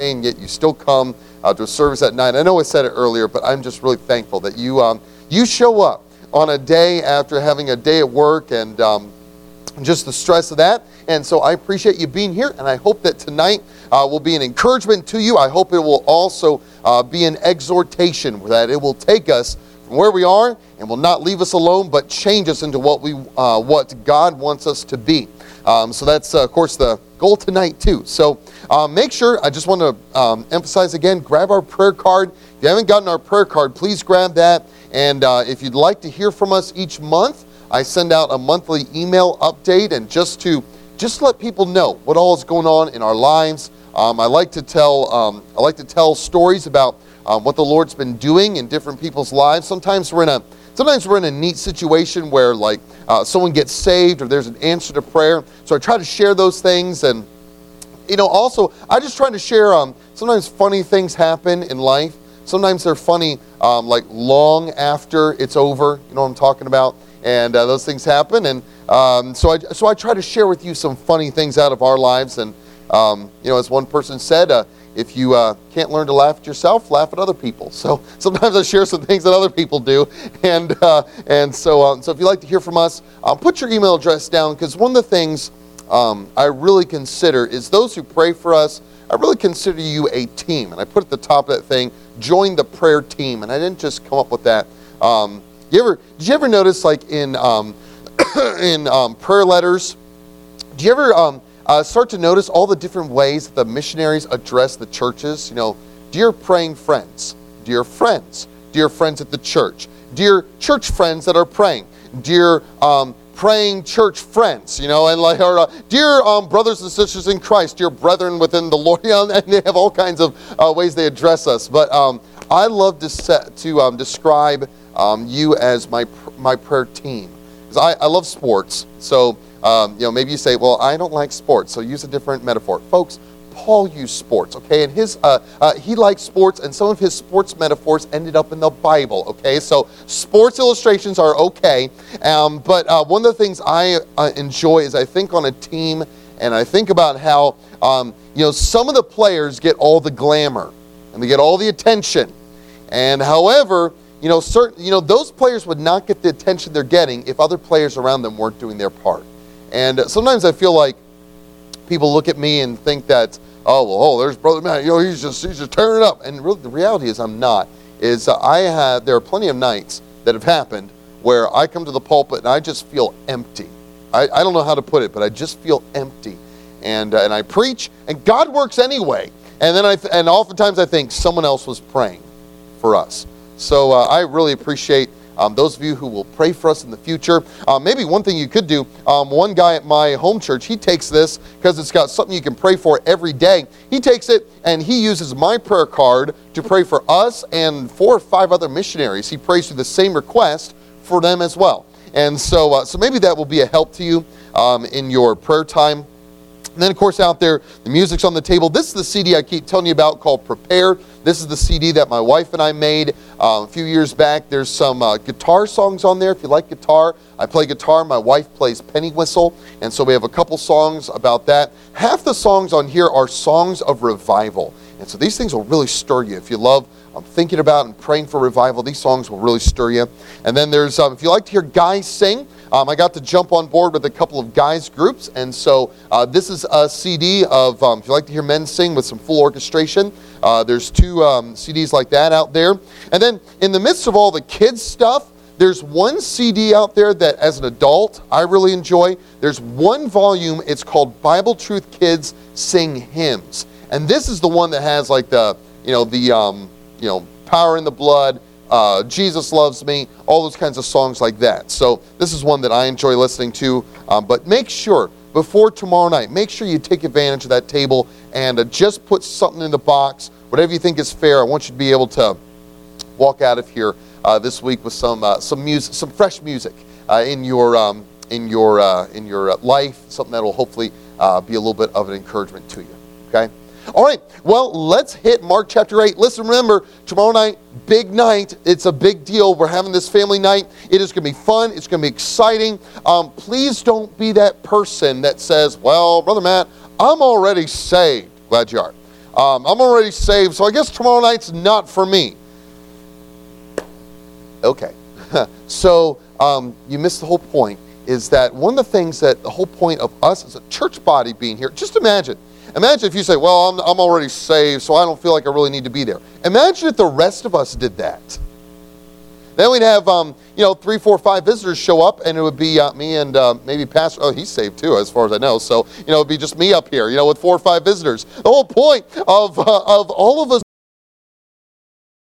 and yet you still come uh, to a service at night. I know I said it earlier, but I'm just really thankful that you um, you show up on a day after having a day at work and um, just the stress of that. And so I appreciate you being here, and I hope that tonight uh, will be an encouragement to you. I hope it will also uh, be an exhortation that it will take us from where we are and will not leave us alone, but change us into what we uh, what God wants us to be. Um, so that's uh, of course the goal tonight too. So uh, make sure. I just want to um, emphasize again: grab our prayer card. If you haven't gotten our prayer card, please grab that. And uh, if you'd like to hear from us each month, I send out a monthly email update, and just to just let people know what all is going on in our lives. Um, I like to tell um, I like to tell stories about um, what the Lord's been doing in different people's lives. Sometimes we're in a sometimes we're in a neat situation where like uh, someone gets saved or there's an answer to prayer. So I try to share those things, and you know, also I just try to share. Um, sometimes funny things happen in life. Sometimes they're funny, um, like long after it's over. You know what I'm talking about? And uh, those things happen, and um, so I so I try to share with you some funny things out of our lives, and um, you know, as one person said. Uh, if you uh, can't learn to laugh at yourself, laugh at other people. So sometimes I share some things that other people do, and uh, and so um, so if you'd like to hear from us, uh, put your email address down because one of the things um, I really consider is those who pray for us. I really consider you a team, and I put at the top of that thing, join the prayer team, and I didn't just come up with that. Um, you ever did you ever notice like in um, in um, prayer letters? Do you ever um, uh, start to notice all the different ways that the missionaries address the churches. You know, dear praying friends, dear friends, dear friends at the church, dear church friends that are praying, dear um, praying church friends, you know, and like, or, uh, dear um, brothers and sisters in Christ, dear brethren within the Lord, you know, and they have all kinds of uh, ways they address us. But um, I love to set, to um, describe um, you as my my prayer team because I, I love sports, so um, you know, maybe you say, well, I don't like sports, so use a different metaphor. Folks, Paul used sports, okay? And his, uh, uh, he liked sports, and some of his sports metaphors ended up in the Bible, okay? So sports illustrations are okay, um, but uh, one of the things I uh, enjoy is I think on a team, and I think about how, um, you know, some of the players get all the glamour, and they get all the attention, and however, you know, certain, you know, those players would not get the attention they're getting if other players around them weren't doing their part. And sometimes I feel like people look at me and think that, oh, well, oh, there's Brother Matt, you know, he's just, he's just tearing it up. And really, the reality is I'm not. Is I have, there are plenty of nights that have happened where I come to the pulpit and I just feel empty. I, I don't know how to put it, but I just feel empty. And, uh, and I preach, and God works anyway. And then I, th- and oftentimes I think someone else was praying for us. So uh, I really appreciate um, those of you who will pray for us in the future. Uh, maybe one thing you could do um, one guy at my home church, he takes this because it's got something you can pray for every day. He takes it and he uses my prayer card to pray for us and four or five other missionaries. He prays through the same request for them as well. And so, uh, so maybe that will be a help to you um, in your prayer time. And then, of course, out there, the music's on the table. This is the CD I keep telling you about called Prepare. This is the CD that my wife and I made uh, a few years back. There's some uh, guitar songs on there. If you like guitar, I play guitar. My wife plays penny whistle. And so we have a couple songs about that. Half the songs on here are songs of revival. And so these things will really stir you. If you love um, thinking about and praying for revival, these songs will really stir you. And then there's, um, if you like to hear guys sing, um, I got to jump on board with a couple of guys groups, and so uh, this is a CD of, um, if you like to hear men sing with some full orchestration, uh, there's two um, CDs like that out there. And then in the midst of all the kids stuff, there's one CD out there that as an adult I really enjoy. There's one volume, it's called Bible Truth Kids Sing Hymns. And this is the one that has like the, you know, the, um, you know, power in the blood, uh, Jesus Loves Me, all those kinds of songs like that. So this is one that I enjoy listening to. Um, but make sure before tomorrow night, make sure you take advantage of that table and uh, just put something in the box, whatever you think is fair. I want you to be able to walk out of here uh, this week with some uh, some music, some fresh music uh, in your um, in your uh, in your life, something that will hopefully be a little bit of an encouragement to you. Okay. All right, well, let's hit Mark chapter 8. Listen, remember, tomorrow night, big night. It's a big deal. We're having this family night. It is going to be fun. It's going to be exciting. Um, please don't be that person that says, well, Brother Matt, I'm already saved. Glad you are. um, I'm already saved, so I guess tomorrow night's not for me. Okay. so um, you missed the whole point is that one of the things that the whole point of us as a church body being here, just imagine. Imagine if you say, Well, I'm, I'm already saved, so I don't feel like I really need to be there. Imagine if the rest of us did that. Then we'd have, um, you know, three, four, five visitors show up, and it would be uh, me and uh, maybe Pastor. Oh, he's saved too, as far as I know. So, you know, it'd be just me up here, you know, with four or five visitors. The whole point of, uh, of all of us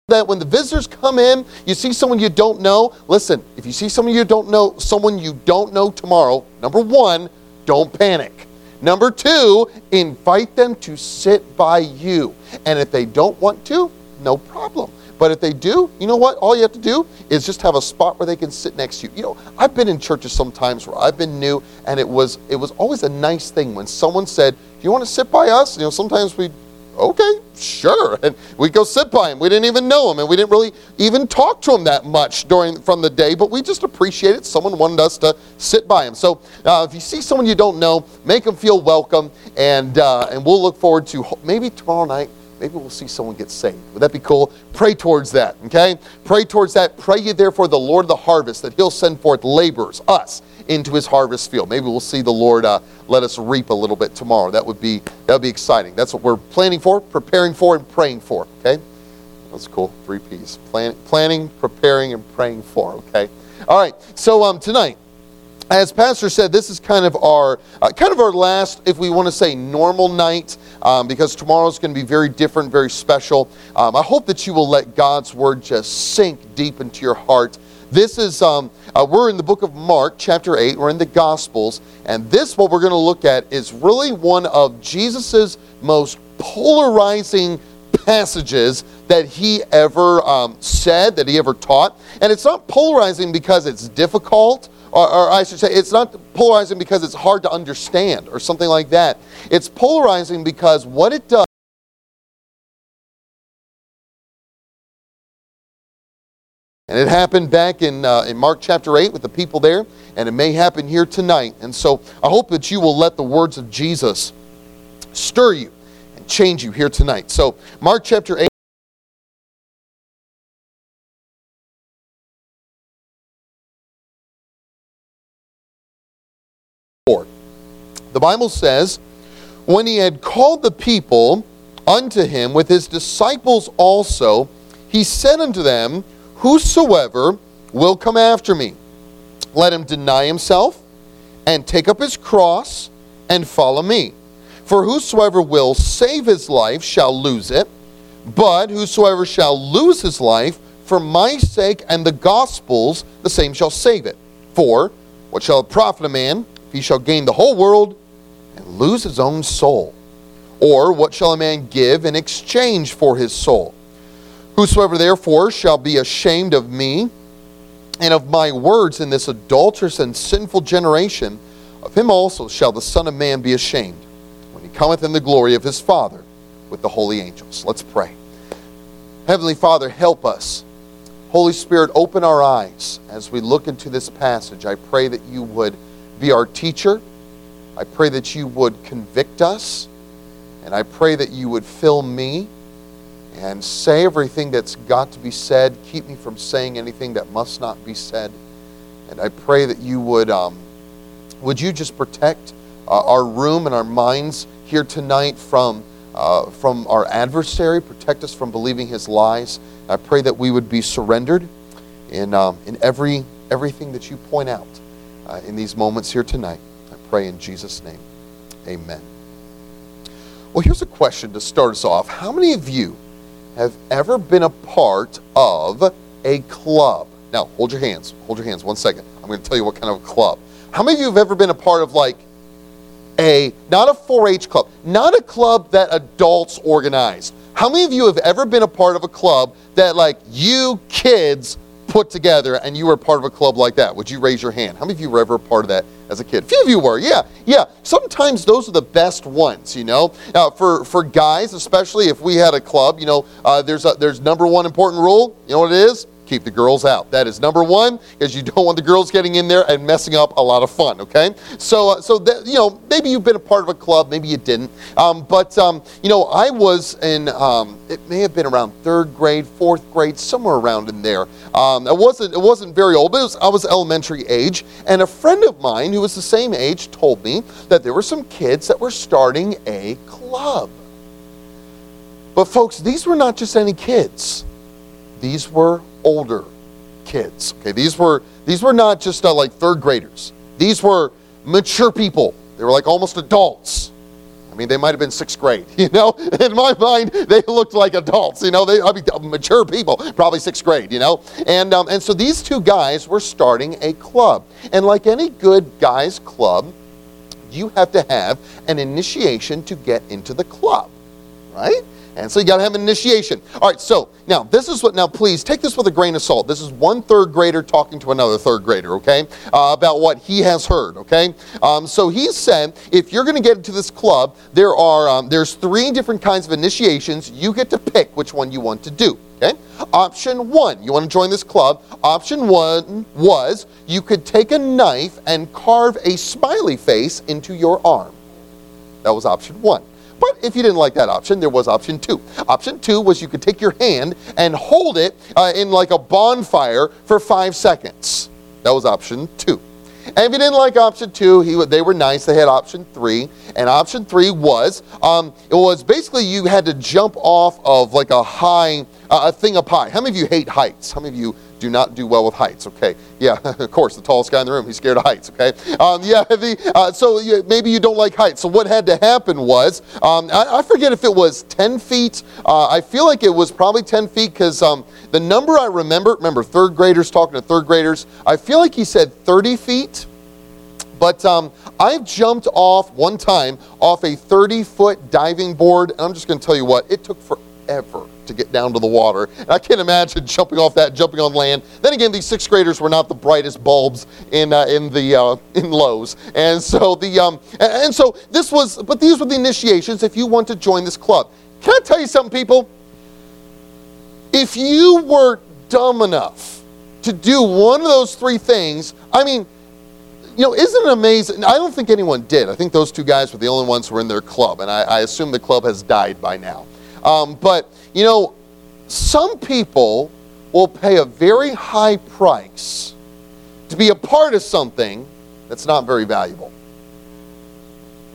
that when the visitors come in, you see someone you don't know. Listen, if you see someone you don't know, someone you don't know tomorrow, number one, don't panic. Number two, invite them to sit by you. And if they don't want to, no problem. But if they do, you know what? All you have to do is just have a spot where they can sit next to you. You know, I've been in churches sometimes where I've been new, and it was it was always a nice thing when someone said, "Do you want to sit by us?" You know, sometimes we, okay, sure, and we go sit by him. We didn't even know him, and we didn't really even talk to him that much during from the day, but we just appreciated someone wanted us to sit by him. So uh, if you see someone you don't know, make them feel welcome, and uh, and we'll look forward to maybe tomorrow night maybe we'll see someone get saved. Would that be cool? Pray towards that, okay? Pray towards that. Pray ye therefore the Lord of the harvest that he'll send forth laborers, us, into his harvest field. Maybe we'll see the Lord uh, let us reap a little bit tomorrow. That would be that would be exciting. That's what we're planning for, preparing for, and praying for. Okay, that's cool. Three P's: Plan, planning, preparing, and praying for. Okay. All right. So um, tonight as pastor said this is kind of our uh, kind of our last if we want to say normal night um, because tomorrow's going to be very different very special. Um, i hope that you will let god's word just sink deep into your heart. This is um, uh, we're in the book of mark chapter 8 we're in the gospels and this what we're going to look at is really one of jesus's most polarizing passages that he ever um, said that he ever taught. And it's not polarizing because it's difficult or, or, I should say, it's not polarizing because it's hard to understand or something like that. It's polarizing because what it does. And it happened back in, uh, in Mark chapter 8 with the people there, and it may happen here tonight. And so I hope that you will let the words of Jesus stir you and change you here tonight. So, Mark chapter 8. The Bible says, When he had called the people unto him with his disciples also, he said unto them, Whosoever will come after me, let him deny himself and take up his cross and follow me. For whosoever will save his life shall lose it, but whosoever shall lose his life for my sake and the gospel's, the same shall save it. For what shall it profit a man if he shall gain the whole world lose his own soul? Or what shall a man give in exchange for his soul? Whosoever therefore shall be ashamed of me and of my words in this adulterous and sinful generation, of him also shall the Son of Man be ashamed when he cometh in the glory of his Father with the holy angels. Let's pray. Heavenly Father, help us. Holy Spirit, open our eyes as we look into this passage. I pray that you would be our teacher I pray that you would convict us, and I pray that you would fill me and say everything that's got to be said. Keep me from saying anything that must not be said. And I pray that you would, um, would you just protect uh, our room and our minds here tonight from, uh, from our adversary, protect us from believing his lies. I pray that we would be surrendered in, um, in every, everything that you point out uh, in these moments here tonight pray in Jesus' name. Amen. Well, here's a question to start us off. How many of you have ever been a part of a club? Now, hold your hands. Hold your hands one second. I'm going to tell you what kind of a club. How many of you have ever been a part of like a, not a 4 H club, not a club that adults organize? How many of you have ever been a part of a club that like you kids put together and you were part of a club like that? Would you raise your hand? How many of you were ever part of that as a kid? A few of you were, yeah, yeah. Sometimes those are the best ones, you know. Now, for for guys, especially if we had a club, you know, uh, there's a, there's number one important rule. You know what it is? Keep the girls out. That is number one, because you don't want the girls getting in there and messing up a lot of fun. Okay, so uh, so that, you know maybe you've been a part of a club, maybe you didn't, um, but um, you know I was in. Um, it may have been around third grade, fourth grade, somewhere around in there. Um, it wasn't it wasn't very old, but was, I was elementary age, and a friend of mine who was the same age told me that there were some kids that were starting a club. But folks, these were not just any kids these were older kids. Okay, these were these were not just uh, like third graders. These were mature people. They were like almost adults. I mean, they might have been sixth grade. You know, in my mind, they looked like adults. You know, they I mean, mature people, probably sixth grade. You know, and um, and so these two guys were starting a club, and like any good guys club, you have to have an initiation to get into the club, right? And so you got to have an initiation. All right, so now this is what, now please take this with a grain of salt. This is one third grader talking to another third grader, okay, uh, about what he has heard, okay? Um, so he said if you're going to get into this club, there are, um, there's three different kinds of initiations. You get to pick which one you want to do. Okay? Option one, you want to join this club. Option one was you could take a knife and carve a smiley face into your arm. That was option one. But if you didn't like that option, there was option two. Option two was you could take your hand and hold it uh, in like a bonfire for five seconds. That was option two. And if you didn't like option two, he, they were nice. They had option three, and option three was um, it was basically you had to jump off of like a high, uh, a thing up high. How many of you hate heights? How many of you do not do well with heights. Okay, yeah, of course, the tallest guy in the room, he's scared of heights. Okay, um, yeah, the, uh, so you, maybe you don't like heights. So what had to happen was, um, I, I, forget if it was 10 feet. Uh, I feel like it was probably 10 feet because um, the number I remember, remember third graders talking to third graders. I feel like he said 30 feet. But um, I've jumped off one time off a 30 foot diving board, and I'm just going to tell you what, it took forever to get down to the water. And I can't imagine jumping off that, jumping on land. Then again, these sixth graders were not the brightest bulbs in uh, in the uh, in Lowe's, and so the um, and so this was. But these were the initiations if you want to join this club. Can I tell you something, people? If you were dumb enough to do one of those three things, I mean you know, isn't it amazing? I don't think anyone did. I think those two guys were the only ones who were in their club, and I, I assume the club has died by now. Um, but you know, some people will pay a very high price to be a part of something that's not very valuable.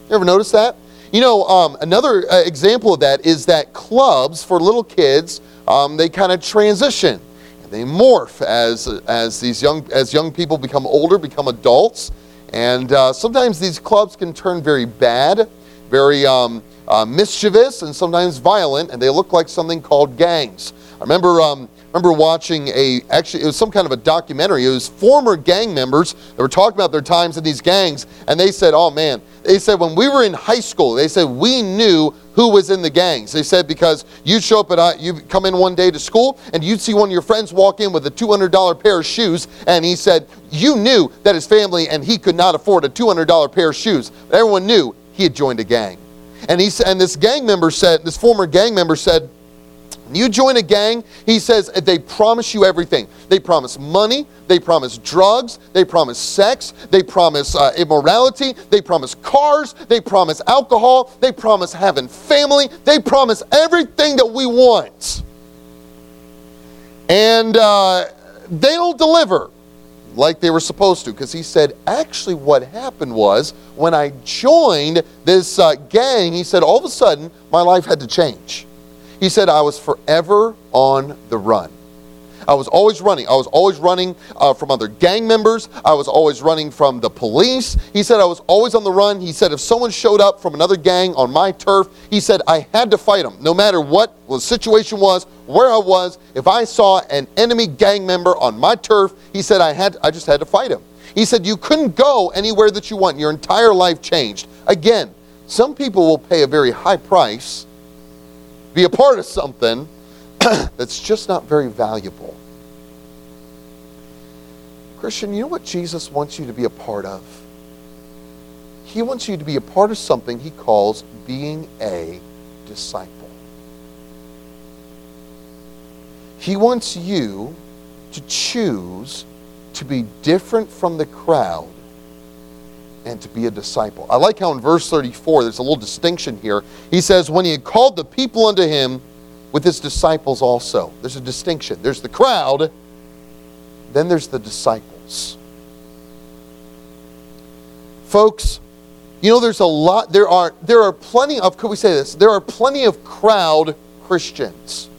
You ever notice that? You know, um, another uh, example of that is that clubs for little kids, um, they kind of transition. They morph as, as these young, as young people become older, become adults. And uh, sometimes these clubs can turn very bad, very um, uh, mischievous and sometimes violent, and they look like something called gangs. I remember, um, remember watching a, actually, it was some kind of a documentary. It was former gang members that were talking about their times in these gangs, and they said, oh man, they said when we were in high school, they said we knew who was in the gangs. They said because you'd show up at, uh, you come in one day to school and you'd see one of your friends walk in with a $200 pair of shoes, and he said you knew that his family and he could not afford a $200 pair of shoes. But everyone knew he had joined a gang. And he and this gang member said, this former gang member said, you join a gang, he says they promise you everything. They promise money, they promise drugs, they promise sex, they promise uh, immorality, they promise cars, they promise alcohol, they promise having family, they promise everything that we want. And uh, they don't deliver like they were supposed to. Because he said, actually, what happened was when I joined this uh, gang, he said, all of a sudden, my life had to change. He said, I was forever on the run. I was always running. I was always running uh, from other gang members. I was always running from the police. He said I was always on the run. He said if someone showed up from another gang on my turf, he said I had to fight them no matter what the situation was, where I was. If I saw an enemy gang member on my turf, he said I had I just had to fight him. He said you couldn't go anywhere that you want. Your entire life changed. Again, some people will pay a very high price, be a part of something that's just not very valuable. Christian, you know what Jesus wants you to be a part of? He wants you to be a part of something he calls being a disciple. He wants you to choose to be different from the crowd and to be a disciple. I like how in verse 34, there's a little distinction here. He says, When he had called the people unto him with his disciples also. There's a distinction. There's the crowd, then there's the disciples. Folks, you know, there's a lot, there are, there are plenty of, could we say this? There are plenty of crowd Christians.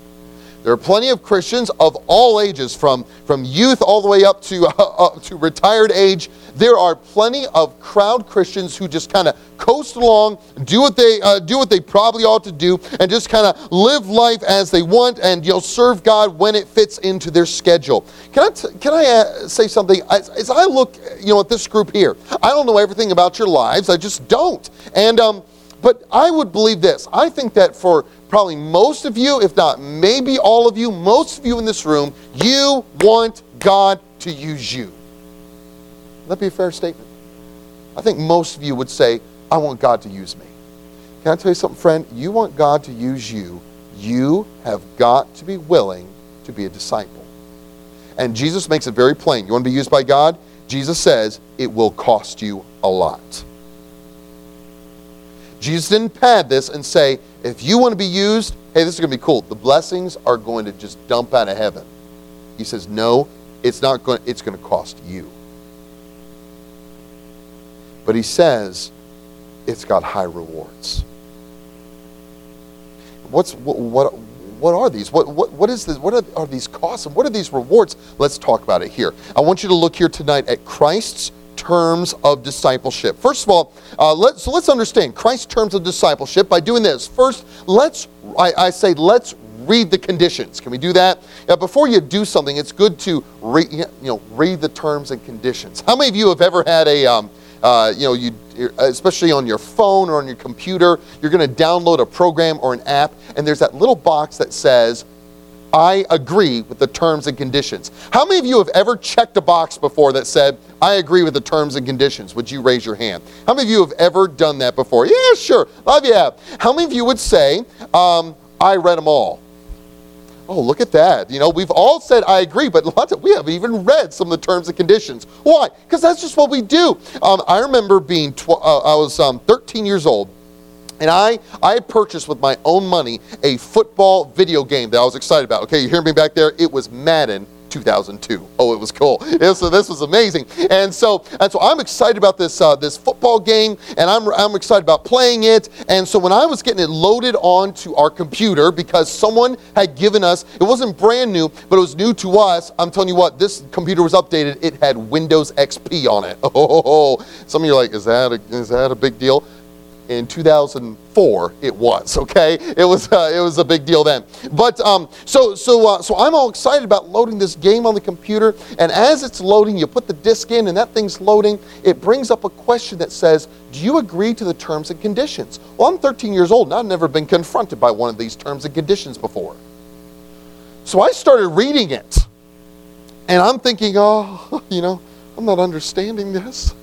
There are plenty of Christians of all ages, from, from youth all the way up to, uh, uh, to retired age. There are plenty of crowd Christians who just kind of coast along, do what they uh, do what they probably ought to do, and just kind of live life as they want, and you know serve God when it fits into their schedule. Can I t- can I uh, say something? As, as, I look, you know, at this group here, I don't know everything about your lives. I just don't. And um, but I would believe this. I think that for probably most of you, if not maybe all of you, most of you in this room, you want God to use you. That'd be a fair statement. I think most of you would say, I want God to use me. Can I tell you something, friend? You want God to use you, you have got to be willing to be a disciple. And Jesus makes it very plain. You want to be used by God? Jesus says it will cost you a lot. Jesus didn't pad this and say, if you want to be used, hey, this is going to be cool. The blessings are going to just dump out of heaven. He says, no, it's not going it's going to cost you. But he says it's got high rewards. What's what what, what are these? What, what, what is this? What are, are these costs and what are these rewards? Let's talk about it here. I want you to look here tonight at Christ's terms of discipleship. First of all, uh, let, so let's understand Christ's terms of discipleship by doing this. First, let's, I, I say, let's read the conditions. Can we do that? Now, before you do something, it's good to read, you know, read the terms and conditions. How many of you have ever had a, um, uh, you know, you, especially on your phone or on your computer, you're going to download a program or an app, and there's that little box that says I agree with the terms and conditions. How many of you have ever checked a box before that said, I agree with the terms and conditions? Would you raise your hand? How many of you have ever done that before? Yeah, sure. Of you have. How many of you would say, um, I read them all? Oh, look at that. You know, we've all said, I agree, but lots of, we haven't even read some of the terms and conditions. Why? Because that's just what we do. Um, I remember being, tw- uh, I was um, 13 years old and I, I purchased with my own money a football video game that I was excited about. Okay, you hear me back there? It was Madden 2002. Oh, it was cool. so this was amazing. And so, and so I'm excited about this uh, this football game, and I'm, I'm excited about playing it. And so when I was getting it loaded onto our computer, because someone had given us, it wasn't brand new, but it was new to us. I'm telling you what, this computer was updated. It had Windows XP on it. Oh, some of you are like, is that a, is that a big deal? In 2004 it was okay? It was uh, it was a big deal then. But um, so so uh, so i'm all excited about loading this game on the computer and as it's loading you put the disk in and that thing's loading it brings up a question that says do you agree to the terms and conditions? Well i'm 13 years old and i've never been confronted by one of these terms and conditions before. So i started reading it and i'm thinking oh you know i'm not understanding this.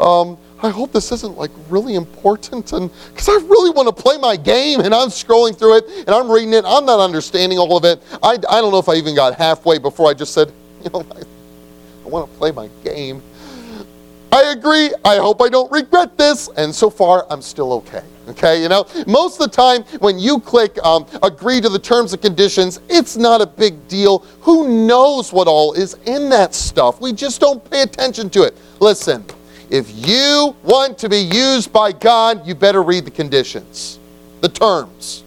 Um, I hope this isn't like really important and because I really want to play my game and I'm scrolling through it and I'm reading it. I'm not understanding all of it. I, I don't know if I even got halfway before I just said, you know, I, I want to play my game. I agree. I hope I don't regret this. And so far, I'm still okay. Okay, you know, most of the time when you click um, agree to the terms and conditions, it's not a big deal. Who knows what all is in that stuff? We just don't pay attention to it. Listen, if you want to be used by God, you better read the conditions, the terms.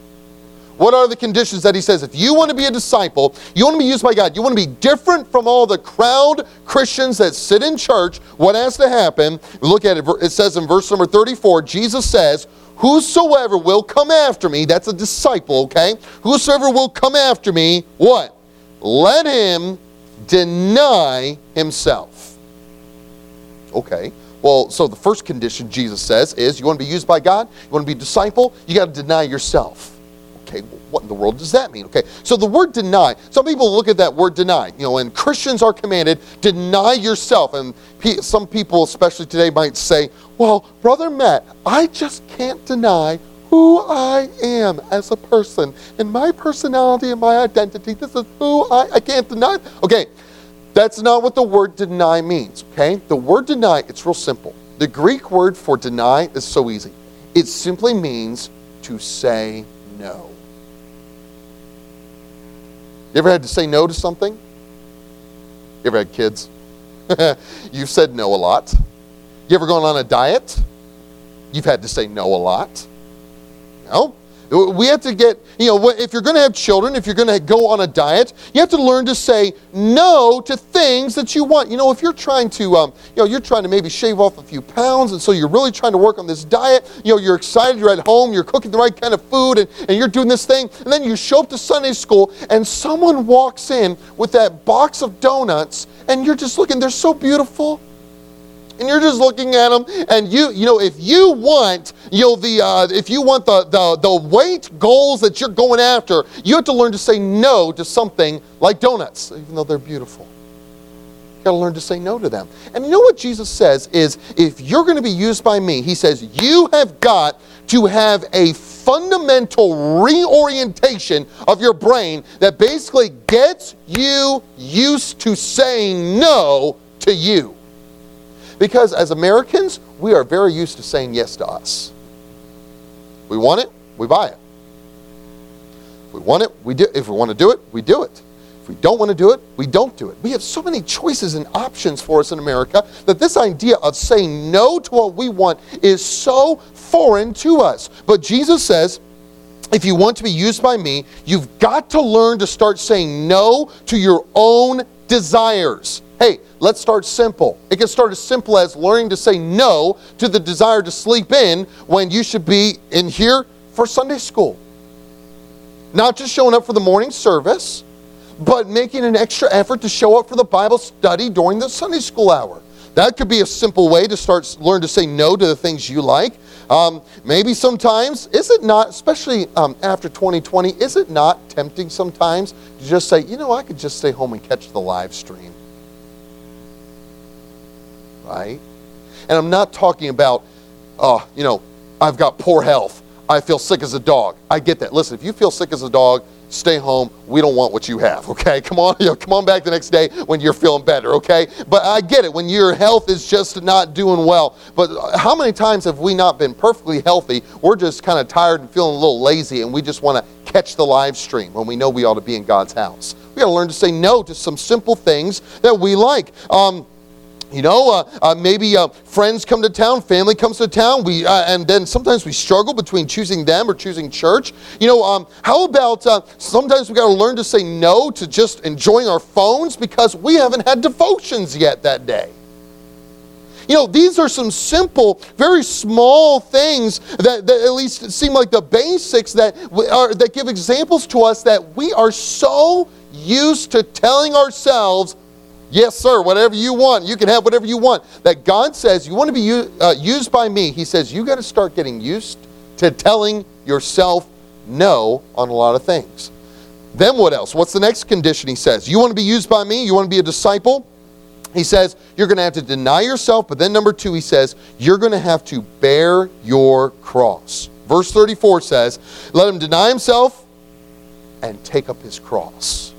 What are the conditions that he says? If you want to be a disciple, you want to be used by God, you want to be different from all the crowd Christians that sit in church, what has to happen? Look at it. It says in verse number 34, Jesus says, Whosoever will come after me, that's a disciple, okay? Whosoever will come after me, what? Let him deny himself. Okay. Well, so the first condition Jesus says is you want to be used by God, you want to be a disciple, you got to deny yourself. Okay, what in the world does that mean? Okay, so the word deny, some people look at that word deny, you know, and Christians are commanded, deny yourself. And some people, especially today, might say, well, Brother Matt, I just can't deny who I am as a person and my personality and my identity. This is who I, I can't deny. Okay, That's not what the word deny means, okay? The word deny, it's real simple. The Greek word for deny is so easy. It simply means to say no. You ever had to say no to something? You ever had kids? You've said no a lot. You ever gone on a diet? You've had to say no a lot. No? We have to get, you know, if you're going to have children, if you're going to go on a diet, you have to learn to say no to things that you want. You know, if you're trying to, um, you know, you're trying to maybe shave off a few pounds, and so you're really trying to work on this diet, you know, you're excited, you're at home, you're cooking the right kind of food, and, and you're doing this thing, and then you show up to Sunday school, and someone walks in with that box of donuts, and you're just looking, they're so beautiful and you're just looking at them and you you know if you want you know the uh, if you want the, the the weight goals that you're going after you have to learn to say no to something like donuts even though they're beautiful. You got to learn to say no to them. And you know what jesus says is if you're going to be used by me he says you have got to have a fundamental reorientation of your brain that basically gets you used to saying no to you because as Americans, we are very used to saying yes to us. We want it, we buy it. If we want it, we do if we want to do it, we do it. If we don't want to do it, we don't do it. We have so many choices and options for us in America that this idea of saying no to what we want is so foreign to us. But Jesus says, if you want to be used by me, you've got to learn to start saying no to your own desires. Hey, let's start simple. It can start as simple as learning to say no to the desire to sleep in when you should be in here for Sunday school. Not just showing up for the morning service, but making an extra effort to show up for the Bible study during the Sunday school hour. That could be a simple way to start learn to say no to the things you like. Um, maybe sometimes, is it not, especially um, after 2020, is it not tempting sometimes to just say, you know, I could just stay home and catch the live stream? Right? And I'm not talking about, oh, you know, I've got poor health. I feel sick as a dog. I get that. Listen, if you feel sick as a dog, stay home. We don't want what you have, okay? Come on, you know, come on back the next day when you're feeling better, okay? But I get it when your health is just not doing well. But how many times have we not been perfectly healthy? We're just kind of tired and feeling a little lazy and we just want to catch the live stream when we know we ought to be in God's house. We got to learn to say no to some simple things that we like. Um, you know, uh, uh, maybe uh, friends come to town, family comes to town, we, uh, and then sometimes we struggle between choosing them or choosing church. You know, um, how about uh, sometimes we got to learn to say no to just enjoying our phones because we haven't had devotions yet that day. You know, these are some simple, very small things that, that at least seem like the basics that, are, that give examples to us that we are so used to telling ourselves Yes, sir, whatever you want. You can have whatever you want. That God says, you want to be uh, used by me. He says, you got to start getting used to telling yourself no on a lot of things. Then what else? What's the next condition he says? You want to be used by me? You want to be a disciple? He says, you're going to have to deny yourself. But then, number two, he says, you're going to have to bear your cross. Verse 34 says, let him deny himself and take up his cross.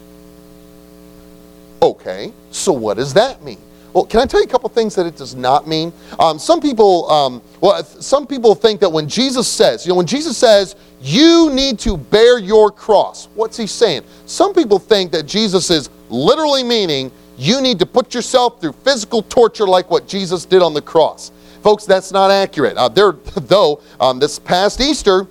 Okay, so what does that mean? Well, can I tell you a couple things that it does not mean? Um, some people, um, well, some people think that when Jesus says, you know, when Jesus says, you need to bear your cross, what's he saying? Some people think that Jesus is literally meaning you need to put yourself through physical torture like what Jesus did on the cross. Folks, that's not accurate. Uh, there, though, um, this past Easter,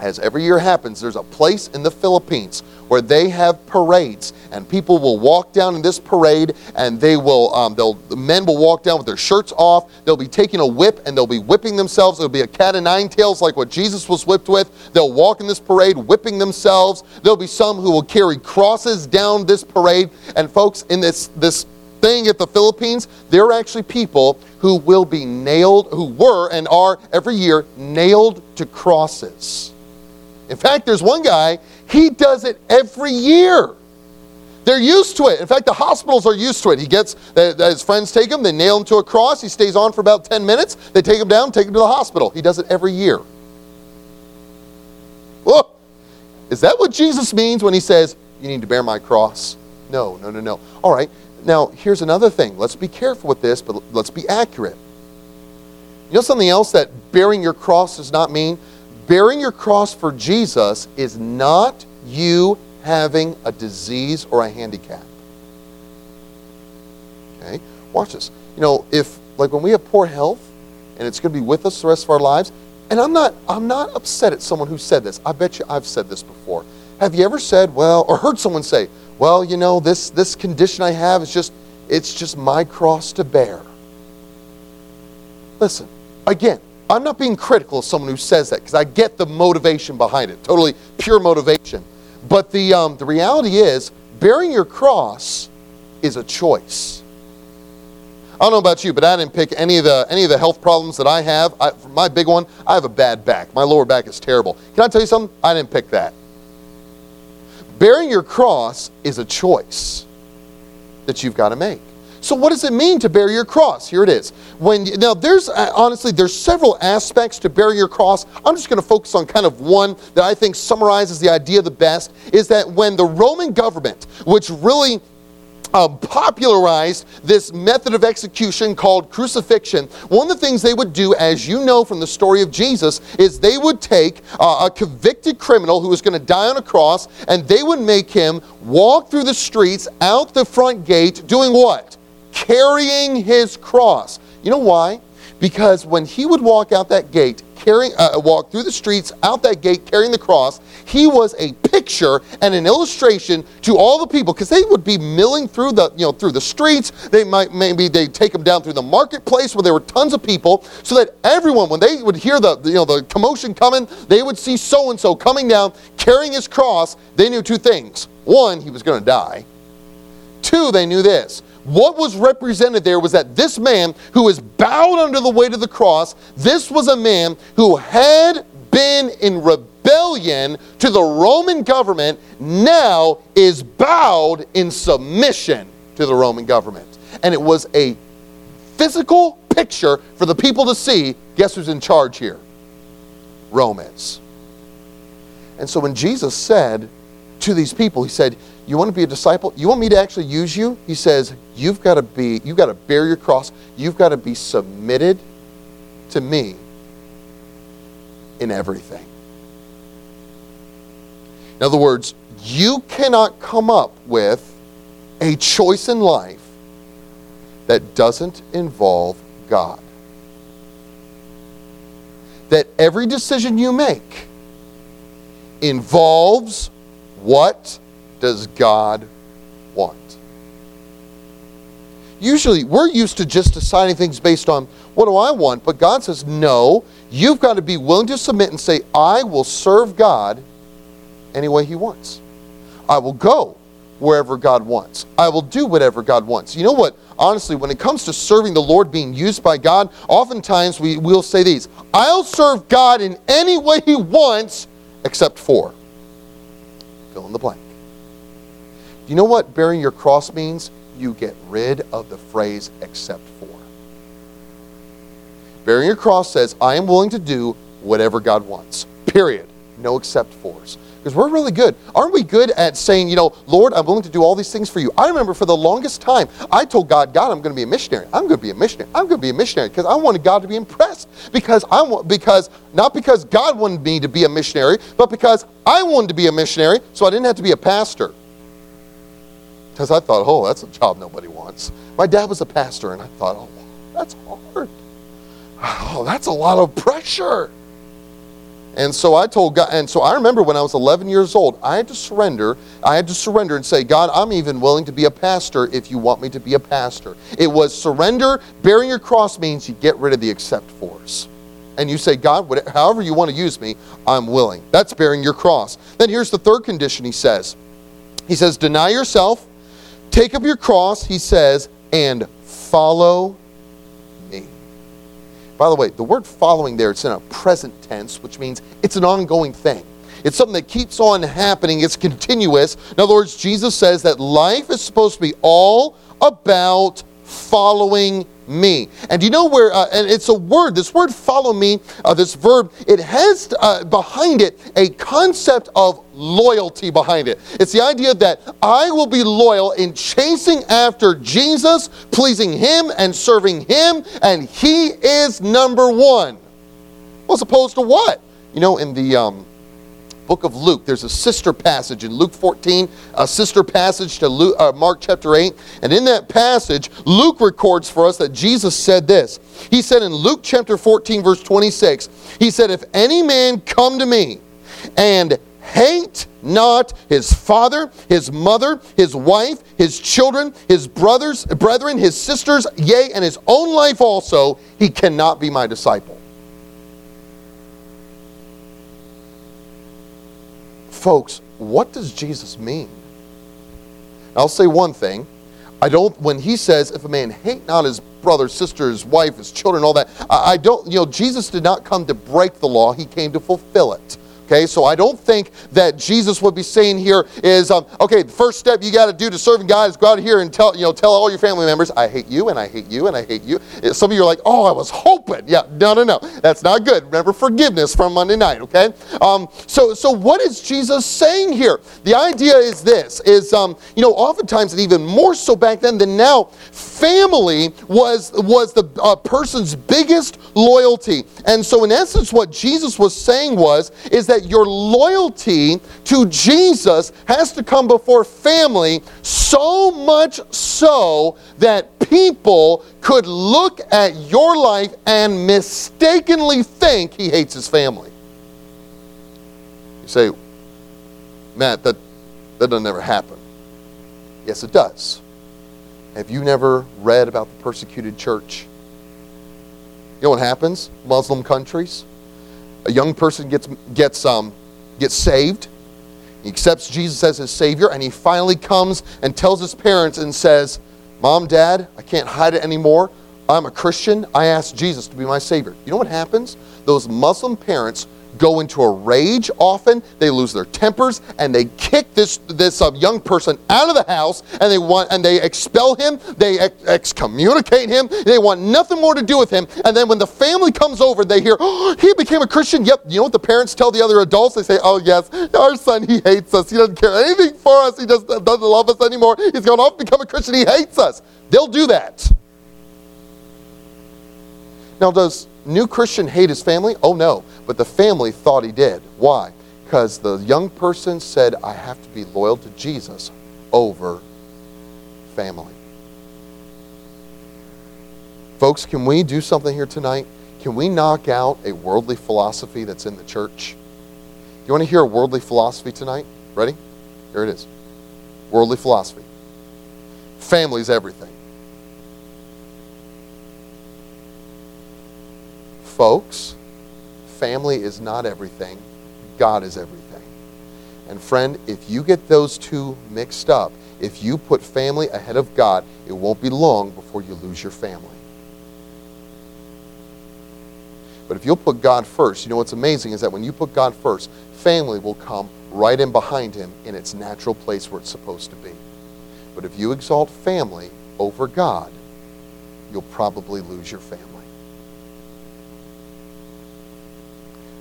as every year happens, there's a place in the Philippines where they have parades, and people will walk down in this parade, and they will, um, they'll, the men will walk down with their shirts off. They'll be taking a whip, and they'll be whipping themselves. It'll be a cat of nine tails like what Jesus was whipped with. They'll walk in this parade whipping themselves. There'll be some who will carry crosses down this parade. And folks, in this this thing at the Philippines, there are actually people who will be nailed, who were and are every year nailed to crosses. In fact, there's one guy, he does it every year. They're used to it. In fact, the hospitals are used to it. He gets, his friends take him, they nail him to a cross. He stays on for about 10 minutes. They take him down, take him to the hospital. He does it every year. Look, is that what Jesus means when he says, You need to bear my cross? No, no, no, no. All right, Now, here's another thing. Let's be careful with this, but let's be accurate. You know something else that bearing your cross does not mean? Bearing your cross for Jesus is not you having a disease or a handicap. Okay? Watch this. You know, if like when we have poor health and it's going to be with us the rest of our lives, and I'm not I'm not upset at someone who said this. I bet you I've said this before. Have you ever said, well, or heard someone say, well, you know, this this condition I have is just it's just my cross to bear. Listen, again, I'm not being critical of someone who says that because I get the motivation behind it, totally pure motivation. But the, um, the reality is, bearing your cross is a choice. I don't know about you, but I didn't pick any of the any of the health problems that I have. I, my big one, I have a bad back. My lower back is terrible. Can I tell you something? I didn't pick that. Bearing your cross is a choice that you've got to make. So what does it mean to bear your cross? Here it is. When now there's uh, honestly there's several aspects to bear your cross. I'm just going to focus on kind of one that I think summarizes the idea the best is that when the Roman government, which really uh, popularized this method of execution called crucifixion. One of the things they would do, as you know from the story of Jesus, is they would take uh, a convicted criminal who was going to die on a cross and they would make him walk through the streets out the front gate doing what? Carrying his cross. You know why? Because when he would walk out that gate, carrying, uh, walk through the streets out that gate carrying the cross, he was a picture and an illustration to all the people because they would be milling through the you know through the streets. They might maybe they take them down through the marketplace where there were tons of people, so that everyone when they would hear the you know the commotion coming, they would see so and so coming down carrying his cross. They knew two things: one, he was going to die. Two, they knew this what was represented there was that this man who was bowed under the weight of the cross, this was a man who had been in rebellion to the Roman government, now is bowed in submission to the Roman government. And it was a physical picture for the people to see guess who's in charge here? Romans. And so when Jesus said to these people, He said, you want to be a disciple? You want me to actually use you? He says, You've got to be, you've got to bear your cross. You've got to be submitted to me in everything. In other words, you cannot come up with a choice in life that doesn't involve God. That every decision you make involves what does God want? Usually, we're used to just deciding things based on what do I want, but God says, no, you've got to be willing to submit and say, I will serve God any way He wants. I will go wherever God wants. I will do whatever God wants. You know what? Honestly, when it comes to serving the Lord, being used by God, oftentimes we will say these I'll serve God in any way He wants, except for fill in the blank. Do You know what bearing your cross means? You get rid of the phrase except for. Bearing your cross says, I am willing to do whatever God wants. Period. No except fors. Because we're really good. Aren't we good at saying, you know, Lord, I'm willing to do all these things for you? I remember for the longest time, I told God, God, I'm going to be a missionary. I'm going to be a missionary. I'm going to be a missionary because I wanted God to be impressed. Because I want, because, not because God wanted me to be a missionary, but because I wanted to be a missionary so I didn't have to be a pastor. Because I thought, oh, that's a job nobody wants. My dad was a pastor, and I thought, oh, that's hard. Oh, that's a lot of pressure. And so I told God, and so I remember when I was 11 years old, I had to surrender. I had to surrender and say, God, I'm even willing to be a pastor if you want me to be a pastor. It was surrender. Bearing your cross means you get rid of the except force. And you say, God, whatever, however you want to use me, I'm willing. That's bearing your cross. Then here's the third condition he says. He says, deny yourself, Take up your cross, he says, and follow me. By the way, the word following there, it's in a present tense, which means it's an ongoing thing. It's something that keeps on happening. It's continuous. In other words, Jesus says that life is supposed to be all about following me. And you know where, uh, and it's a word, this word follow me, uh, this verb, it has uh, behind it a concept of loyalty behind it. It's the idea that I will be loyal in chasing after Jesus, pleasing Him and serving Him, and He is number one. Well, as opposed to what? You know, in the, um, book of Luke. There's a sister passage in Luke 14, a sister passage to Luke, uh, Mark chapter 8. And in that passage, Luke records for us that Jesus said this. He said in Luke chapter 14, verse 26, He said, If any man come to me and hate not his father, his mother, his wife, his children, his brothers, brethren, his sisters, yea, and his own life also, he cannot be my disciple. Folks, what does Jesus mean? I'll say one thing. I don't, when he says, if a man hate not his brother, sister, his wife, his children, all that, I, I don't, you know, Jesus did not come to break the law, he came to fulfill it. Okay, so I don't think that Jesus would be saying here is, um, okay, the first step you got to do to serving God is go out here and tell, you know, tell all your family members, I hate you and I hate you and I hate you. Some of you are like, oh, I was hoping. Yeah, no, no, no, that's not good. Remember forgiveness from Monday night. Okay, um, so so what is Jesus saying here? The idea is this: is um, you know, oftentimes and even more so back then than now, family was was the uh, person's biggest loyalty, and so in essence, what Jesus was saying was is that that your loyalty to Jesus has to come before family, so much so that people could look at your life and mistakenly think he hates his family. You say, Matt, that, that doesn't ever happen. Yes, it does. Have you never read about the persecuted church? You know what happens? Muslim countries a young person gets, gets, um, gets saved, he accepts Jesus as his Savior, and he finally comes and tells his parents and says, Mom, Dad, I can't hide it anymore. I'm a Christian. I asked Jesus to be my Savior. You know what happens? Those Muslim parents go into a rage often. They lose their tempers and they kick this this uh, young person out of the house and they want and they expel him. They ex- excommunicate him. They want nothing more to do with him. And then when the family comes over they hear oh, he became a christian. Yep. You know what the parents tell the other adults? They say oh yes our son he hates us. He doesn't care anything for us. He just doesn't love us anymore. He's gone off become a christian. He hates us. They'll do that now does new christian hate his family oh no but the family thought he did. Why? Because the young person said, I have to be loyal to Jesus over family. Folks, can we do something here tonight? Can we knock out a worldly philosophy that's in the church? You want to hear a worldly philosophy tonight? Ready? Here it is. Worldly philosophy. Family's everything. Folks, family is not everything, God is everything. And friend, if you get those two mixed up, if you put family ahead of God, it won't be long before you lose your family. But if you'll put God first, you know what's amazing is that when you put God first, family will come right in behind him in its natural place where it's supposed to be. But if you exalt family over God, you'll probably lose your family.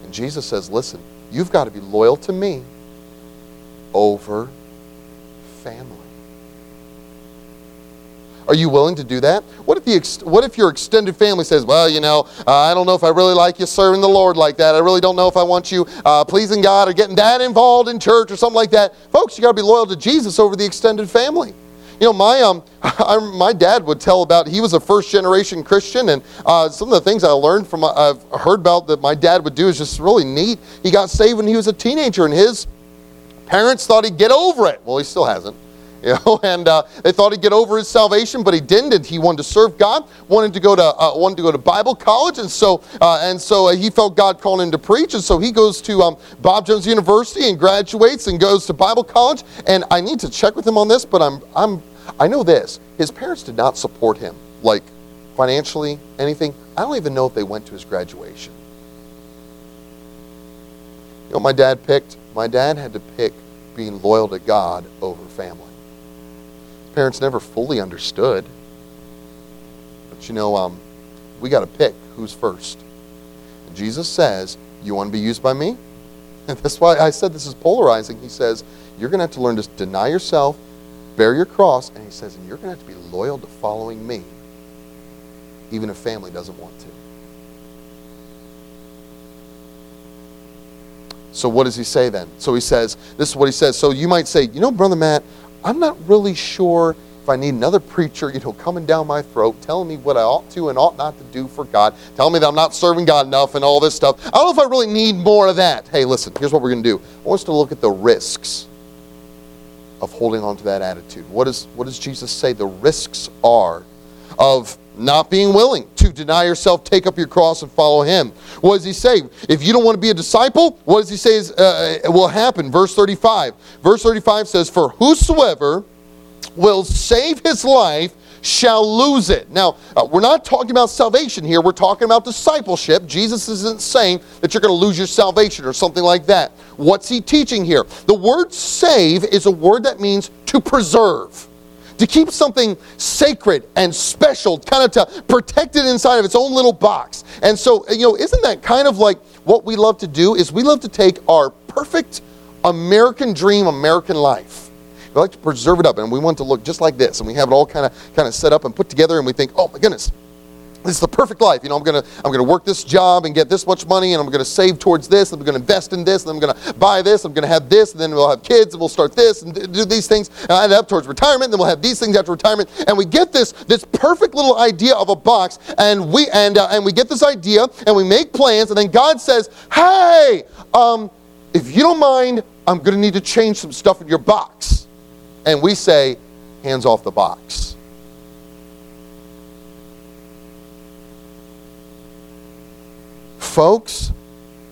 And Jesus says, listen, you've got to be loyal to me over family. Are you willing to do that? What if, the what if your extended family says, well, you know, uh, I don't know if I really like you serving the Lord like that. I really don't know if I want you uh, pleasing God or getting that involved in church or something like that. Folks, you got to be loyal to Jesus over the extended family. You know, my um, I, my dad would tell about. He was a first generation Christian, and uh, some of the things I learned from I've heard about that my dad would do is just really neat. He got saved when he was a teenager, and his parents thought he'd get over it. Well, he still hasn't. You know, and uh, they thought he'd get over his salvation, but he didn't. He wanted to serve God, wanted to go to uh, wanted to go to Bible college, and so uh, and so uh, he felt God calling him to preach, and so he goes to um, Bob Jones University and graduates and goes to Bible college. And I need to check with him on this, but I'm I'm I know this. His parents did not support him, like financially, anything. I don't even know if they went to his graduation. You know my dad picked? My dad had to pick being loyal to God over family. His parents never fully understood. But you know, um, we got to pick who's first. And Jesus says, You want to be used by me? And that's why I said this is polarizing. He says, You're going to have to learn to deny yourself, bear your cross, and he says, And you're going to have to be loyal to following me, even if family doesn't want to. So, what does he say then? So, he says, This is what he says. So, you might say, You know, Brother Matt, I'm not really sure if I need another preacher, you know, coming down my throat, telling me what I ought to and ought not to do for God, telling me that I'm not serving God enough and all this stuff. I don't know if I really need more of that. Hey, listen, here's what we're going to do. I want us to look at the risks of holding on to that attitude. What, is, what does Jesus say the risks are of not being willing to deny yourself, take up your cross, and follow him. What does he say? If you don't want to be a disciple, what does he say is, uh, will happen? Verse 35. Verse 35 says, For whosoever will save his life shall lose it. Now, uh, we're not talking about salvation here. We're talking about discipleship. Jesus isn't saying that you're going to lose your salvation or something like that. What's he teaching here? The word save is a word that means to preserve to keep something sacred and special, kind of to protect it inside of its own little box. And so, you know, isn't that kind of like what we love to do? Is we love to take our perfect American dream, American life. We like to preserve it up, and we want to look just like this, and we have it all kind of kind of set up and put together, and we think, oh my goodness, this is the perfect life. You know, I'm gonna I'm gonna work this job and get this much money, and I'm gonna save towards this, and I'm gonna invest in this, and I'm gonna buy this, I'm gonna have this, and then we'll have kids, and we'll start this and do these things, and I end up towards retirement, and then we'll have these things after retirement, and we get this this perfect little idea of a box, and we and uh, and we get this idea, and we make plans, and then God says, hey, um, if you don't mind, I'm gonna need to change some stuff in your box, and we say, hands off the box. Folks,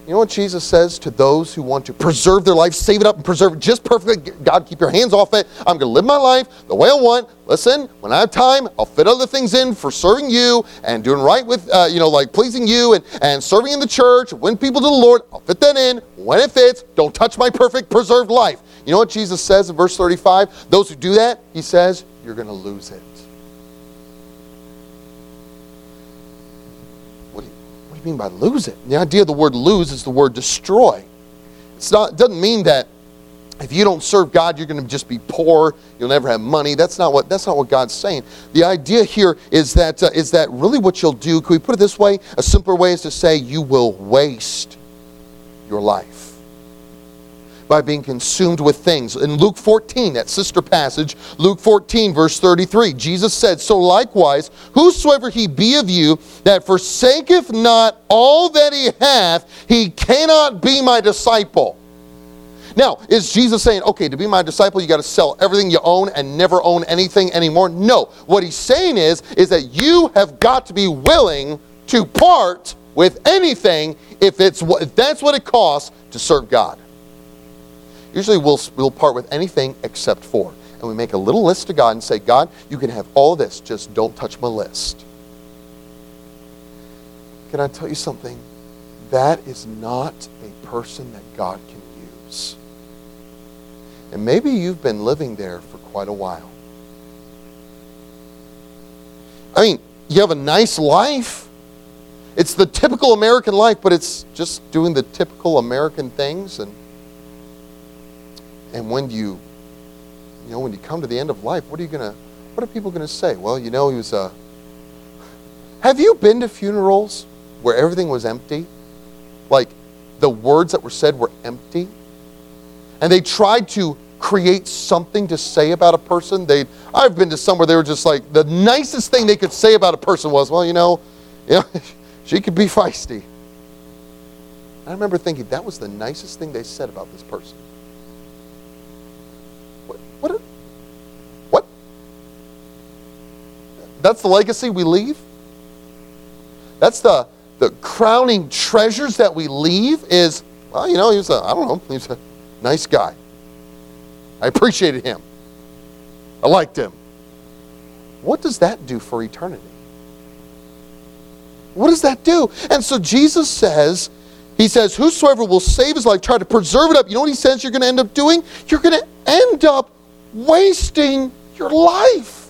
you know what Jesus says to those who want to preserve their life, save it up and preserve it just perfectly? God, keep your hands off it. I'm going to live my life the way I want. Listen, when I have time, I'll fit other things in for serving you and doing right with, uh, you know, like pleasing you and, and serving in the church, win people to the Lord. I'll fit that in when it fits. Don't touch my perfect, preserved life. You know what Jesus says in verse 35? Those who do that, he says, you're going to lose it. What do you mean by lose it? The idea of the word lose is the word destroy. It's not, it doesn't mean that if you don't serve God, you're going to just be poor. You'll never have money. That's not what, that's not what God's saying. The idea here is that, uh, is that really what you'll do, can we put it this way? A simpler way is to say you will waste your life by being consumed with things. In Luke 14, that sister passage, Luke 14, verse 33, Jesus said, So likewise, whosoever he be of you that forsaketh not all that he hath, he cannot be my disciple. Now, is Jesus saying, okay, to be my disciple, you got to sell everything you own and never own anything anymore? No. What he's saying is, is that you have got to be willing to part with anything if it's if that's what it costs to serve God. Usually we'll, we'll part with anything except for. And we make a little list to God and say, God, you can have all this, just don't touch my list. Can I tell you something? That is not a person that God can use. And maybe you've been living there for quite a while. I mean, you have a nice life. It's the typical American life, but it's just doing the typical American things and and when you, you know, when you come to the end of life, what are you gonna, what are people gonna say? Well, you know, he was a. Uh, have you been to funerals where everything was empty? Like the words that were said were empty? And they tried to create something to say about a person. They I've been to some where they were just like the nicest thing they could say about a person was, well, you know, you know, she could be feisty. I remember thinking that was the nicest thing they said about this person. What? What? That's the legacy we leave? That's the, the crowning treasures that we leave is, well, you know, he was a, I don't know, he was a nice guy. I appreciated him. I liked him. What does that do for eternity? What does that do? And so Jesus says, He says, Whosoever will save his life, try to preserve it up. You know what He says you're going to end up doing? You're going to end up wasting your life.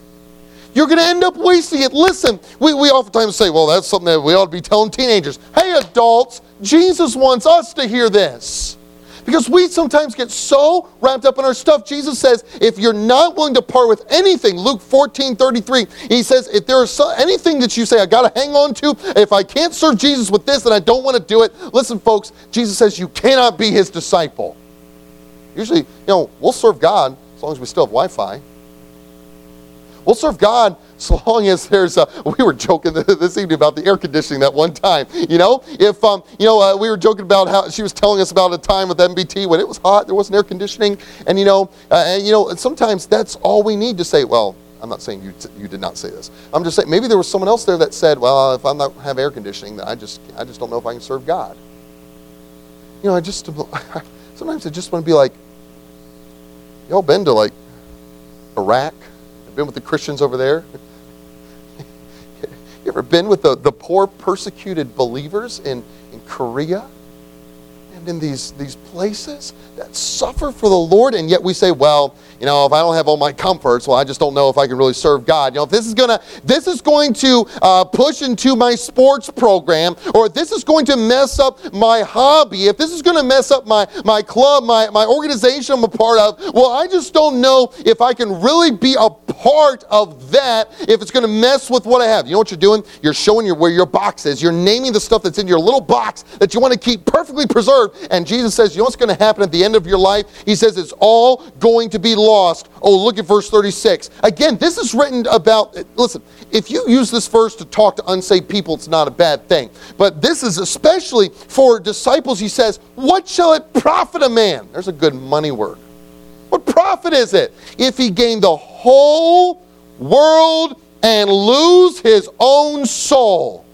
you're going to end up wasting it. Listen, we, we oftentimes say, well, that's something that we ought to be telling teenagers. Hey, adults, Jesus wants us to hear this. Because we sometimes get so wrapped up in our stuff. Jesus says, if you're not willing to part with anything, Luke 14 33, he says, if there is so, anything that you say, I got to hang on to, if I can't serve Jesus with this, then I don't want to do it. Listen, folks, Jesus says, you cannot be his disciple. Usually, you know, we'll serve God as long as we still have Wi Fi. We'll serve God so long as there's a, we were joking this evening about the air conditioning that one time you know? If um, you know uh, we were joking about how she was telling us about a time with mbt when it was hot there wasn't air conditioning and you know uh, and you know sometimes that's all we need to say well i'm not saying you, t- you did not say this. I'm just saying maybe there was someone else there that said well if i'm not have air conditioning i just i just don't know if i can serve god. You know i just sometimes i just want to be like y'all been to like iraq been with the christians over there you ever been with the, the poor persecuted believers in, in Korea? In these, these places that suffer for the Lord, and yet we say, well, you know, if I don't have all my comforts, well, I just don't know if I can really serve God. You know, if this is gonna, this is going to uh, push into my sports program, or if this is going to mess up my hobby, if this is going to mess up my my club, my my organization I'm a part of, well, I just don't know if I can really be a part of that. If it's going to mess with what I have, you know what you're doing? You're showing your where your box is. You're naming the stuff that's in your little box that you want to keep perfectly preserved. And Jesus says, you know what's going to happen at the end of your life? He says it's all going to be lost. Oh, look at verse 36. Again, this is written about, listen, if you use this verse to talk to unsaved people, it's not a bad thing. But this is especially for disciples. He says, What shall it profit a man? There's a good money word. What profit is it if he gain the whole world and lose his own soul?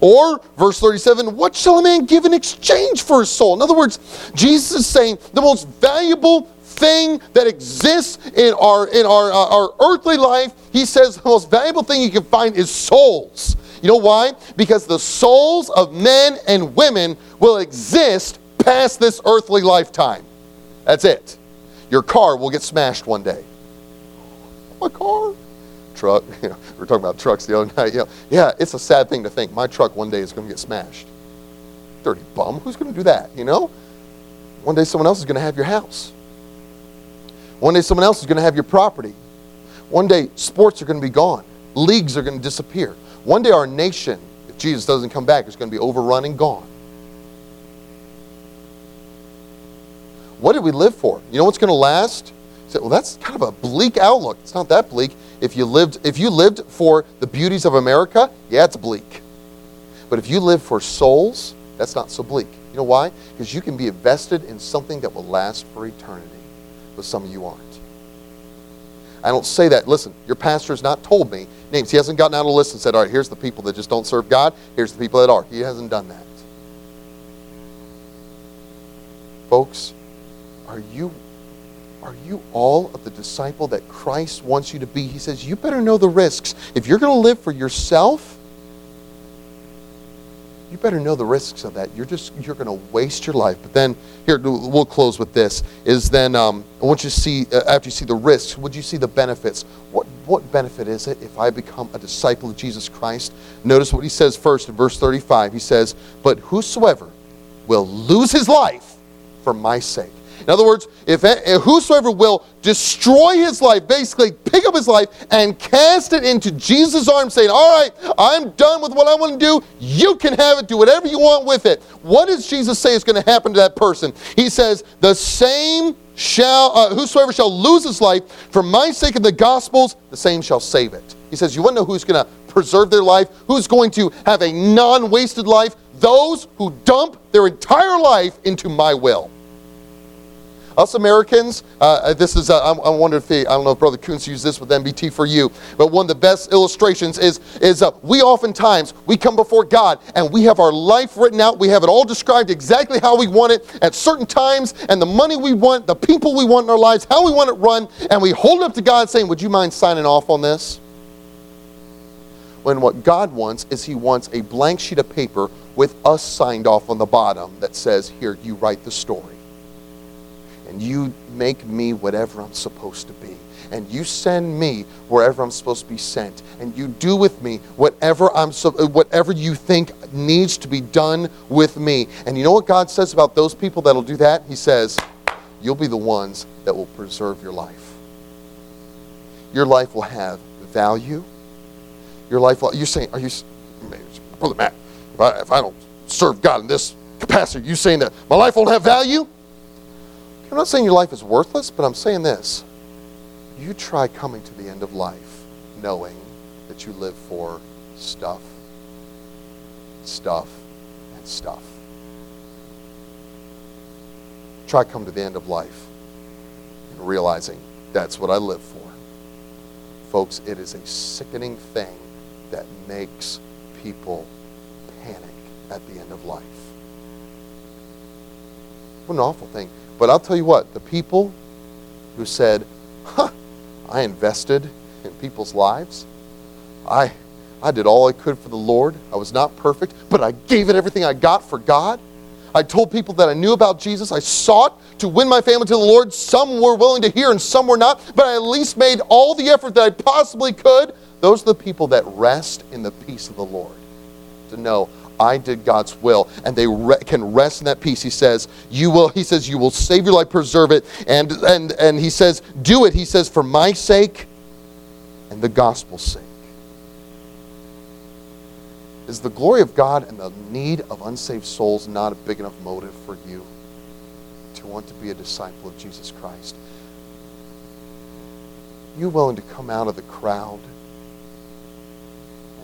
Or, verse 37, what shall a man give in exchange for his soul? In other words, Jesus is saying the most valuable thing that exists in our in our uh, our earthly life he says the most valuable thing you can find is souls you know why because the souls of men and women will exist past this earthly lifetime that's it your car will get smashed one day my car truck you know, we were talking about trucks the other night you know, yeah it's a sad thing to think my truck one day is going to get smashed dirty bum who's going to do that you know one day someone else is going to have your house one day, someone else is going to have your property. One day, sports are going to be gone. Leagues are going to disappear. One day, our nation, if Jesus doesn't come back, is going to be overrun and gone. What did we live for? You know what's going to last? Say, well, that's kind of a bleak outlook. It's not that bleak. If you lived, if you lived for the beauties of America, yeah, it's bleak. But if you live for souls, that's not so bleak. You know why? Because you can be invested in something that will last for eternity but some of you aren't. I don't say that. Listen, your pastor has not told me names. He hasn't gotten out a list and said, all right, here's the people that just don't serve God. Here's the people that are. He hasn't done that. Folks, are you are you all of the disciple that Christ wants you to be? He says, you better know the risks. If you're going to live for yourself, you better know the risks of that. You're just you're going to waste your life. But then here we'll close with this. Is then um, I want you to see uh, after you see the risks, would you see the benefits? What what benefit is it if I become a disciple of Jesus Christ? Notice what he says first in verse 35. He says, "But whosoever will lose his life for my sake." In other words, if whosoever will destroy his life, basically pick up his life and cast it into Jesus' arms, saying, All right, I'm done with what I want to do. You can have it. Do whatever you want with it. What does Jesus say is going to happen to that person? He says, The same shall, uh, whosoever shall lose his life for my sake of the gospels, the same shall save it. He says, You want to know who's going to preserve their life? Who's going to have a non wasted life? Those who dump their entire life into my will. Us Americans, uh, uh this is, uh, I, I wonder if, he, I don't know if Brother Coons used this with MBT for you, but one of the best illustrations is, is uh, we oftentimes, we come before God and we have our life written out. We have it all described exactly how we want it at certain times and the money we want, the people we want in our lives, how we want it run, and we hold it up to God saying, would you mind signing off on this? When what God wants is he wants a blank sheet of paper with us signed off on the bottom that says, here, you write the story and you make me whatever I'm supposed to be. And you send me wherever I'm supposed to be sent. And you do with me whatever I'm so, uh, whatever you think needs to be done with me. And you know what God says about those people that'll do that? He says, You'll be the ones that will preserve your life. Your life will have value. Your life will, you're saying, are you, Brother Matt, if I, if I don't serve God in this capacity, you saying that my life won't have value? I'm not saying your life is worthless, but I'm saying this. You try coming to the end of life knowing that you live for stuff, stuff, and stuff. Try come to the end of life and realizing that's what I live for. Folks, it is a sickening thing that makes people panic at the end of life. What an awful thing. But I'll tell you what, the people who said, huh, I invested in people's lives. I, I did all I could for the Lord. I was not perfect, but I gave it everything I got for God. I told people that I knew about Jesus. I sought to win my family to the Lord. Some were willing to hear and some were not, but I at least made all the effort that I possibly could. Those are the people that rest in the peace of the Lord. To know I did God's will, and they re- can rest in that peace. He says, "You will." He says, "You will save your life, preserve it," and and and he says, "Do it." He says, "For my sake, and the gospel's sake." Is the glory of God and the need of unsaved souls not a big enough motive for you to want to be a disciple of Jesus Christ? You willing to come out of the crowd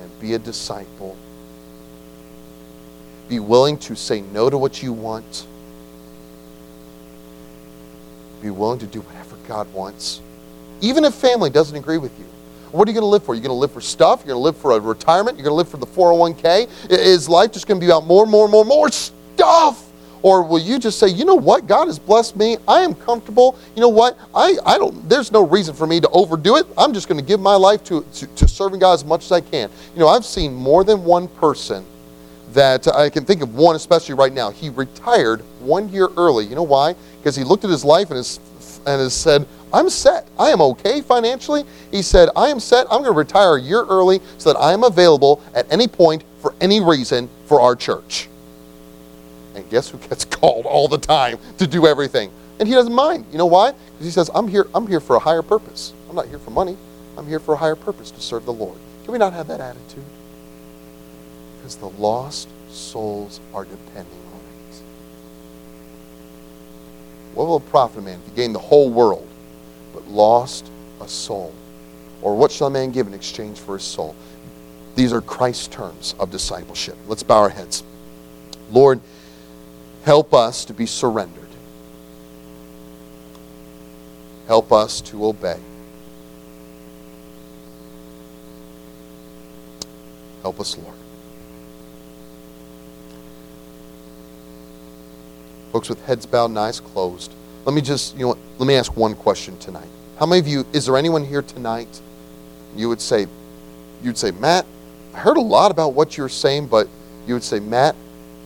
and be a disciple? Be willing to say no to what you want. Be willing to do whatever God wants. Even if family doesn't agree with you. What are you going to live for? You're going to live for stuff? You're going to live for a retirement? You're going to live for the 401k? Is life just going to be about more, more, more, more stuff? Or will you just say, you know what? God has blessed me. I am comfortable. You know what? I, I don't, there's no reason for me to overdo it. I'm just going to give my life to, to, to serving God as much as I can. You know, I've seen more than one person that I can think of one, especially right now. He retired one year early. You know why? Because he looked at his life and, his, and has said, I'm set. I am okay financially. He said, I am set. I'm going to retire a year early so that I am available at any point for any reason for our church. And guess who gets called all the time to do everything? And he doesn't mind. You know why? Because he says, I'm here, I'm here for a higher purpose. I'm not here for money. I'm here for a higher purpose to serve the Lord. Can we not have that attitude? Because the lost souls are depending on it. What will it profit a man if he gain the whole world but lost a soul? Or what shall a man give in exchange for his soul? These are Christ's terms of discipleship. Let's bow our heads. Lord, help us to be surrendered. Help us to obey. Help us, Lord. With heads bowed and eyes closed, let me just, you know, let me ask one question tonight. How many of you, is there anyone here tonight? You would say, you'd say, Matt, I heard a lot about what you're saying, but you would say, Matt,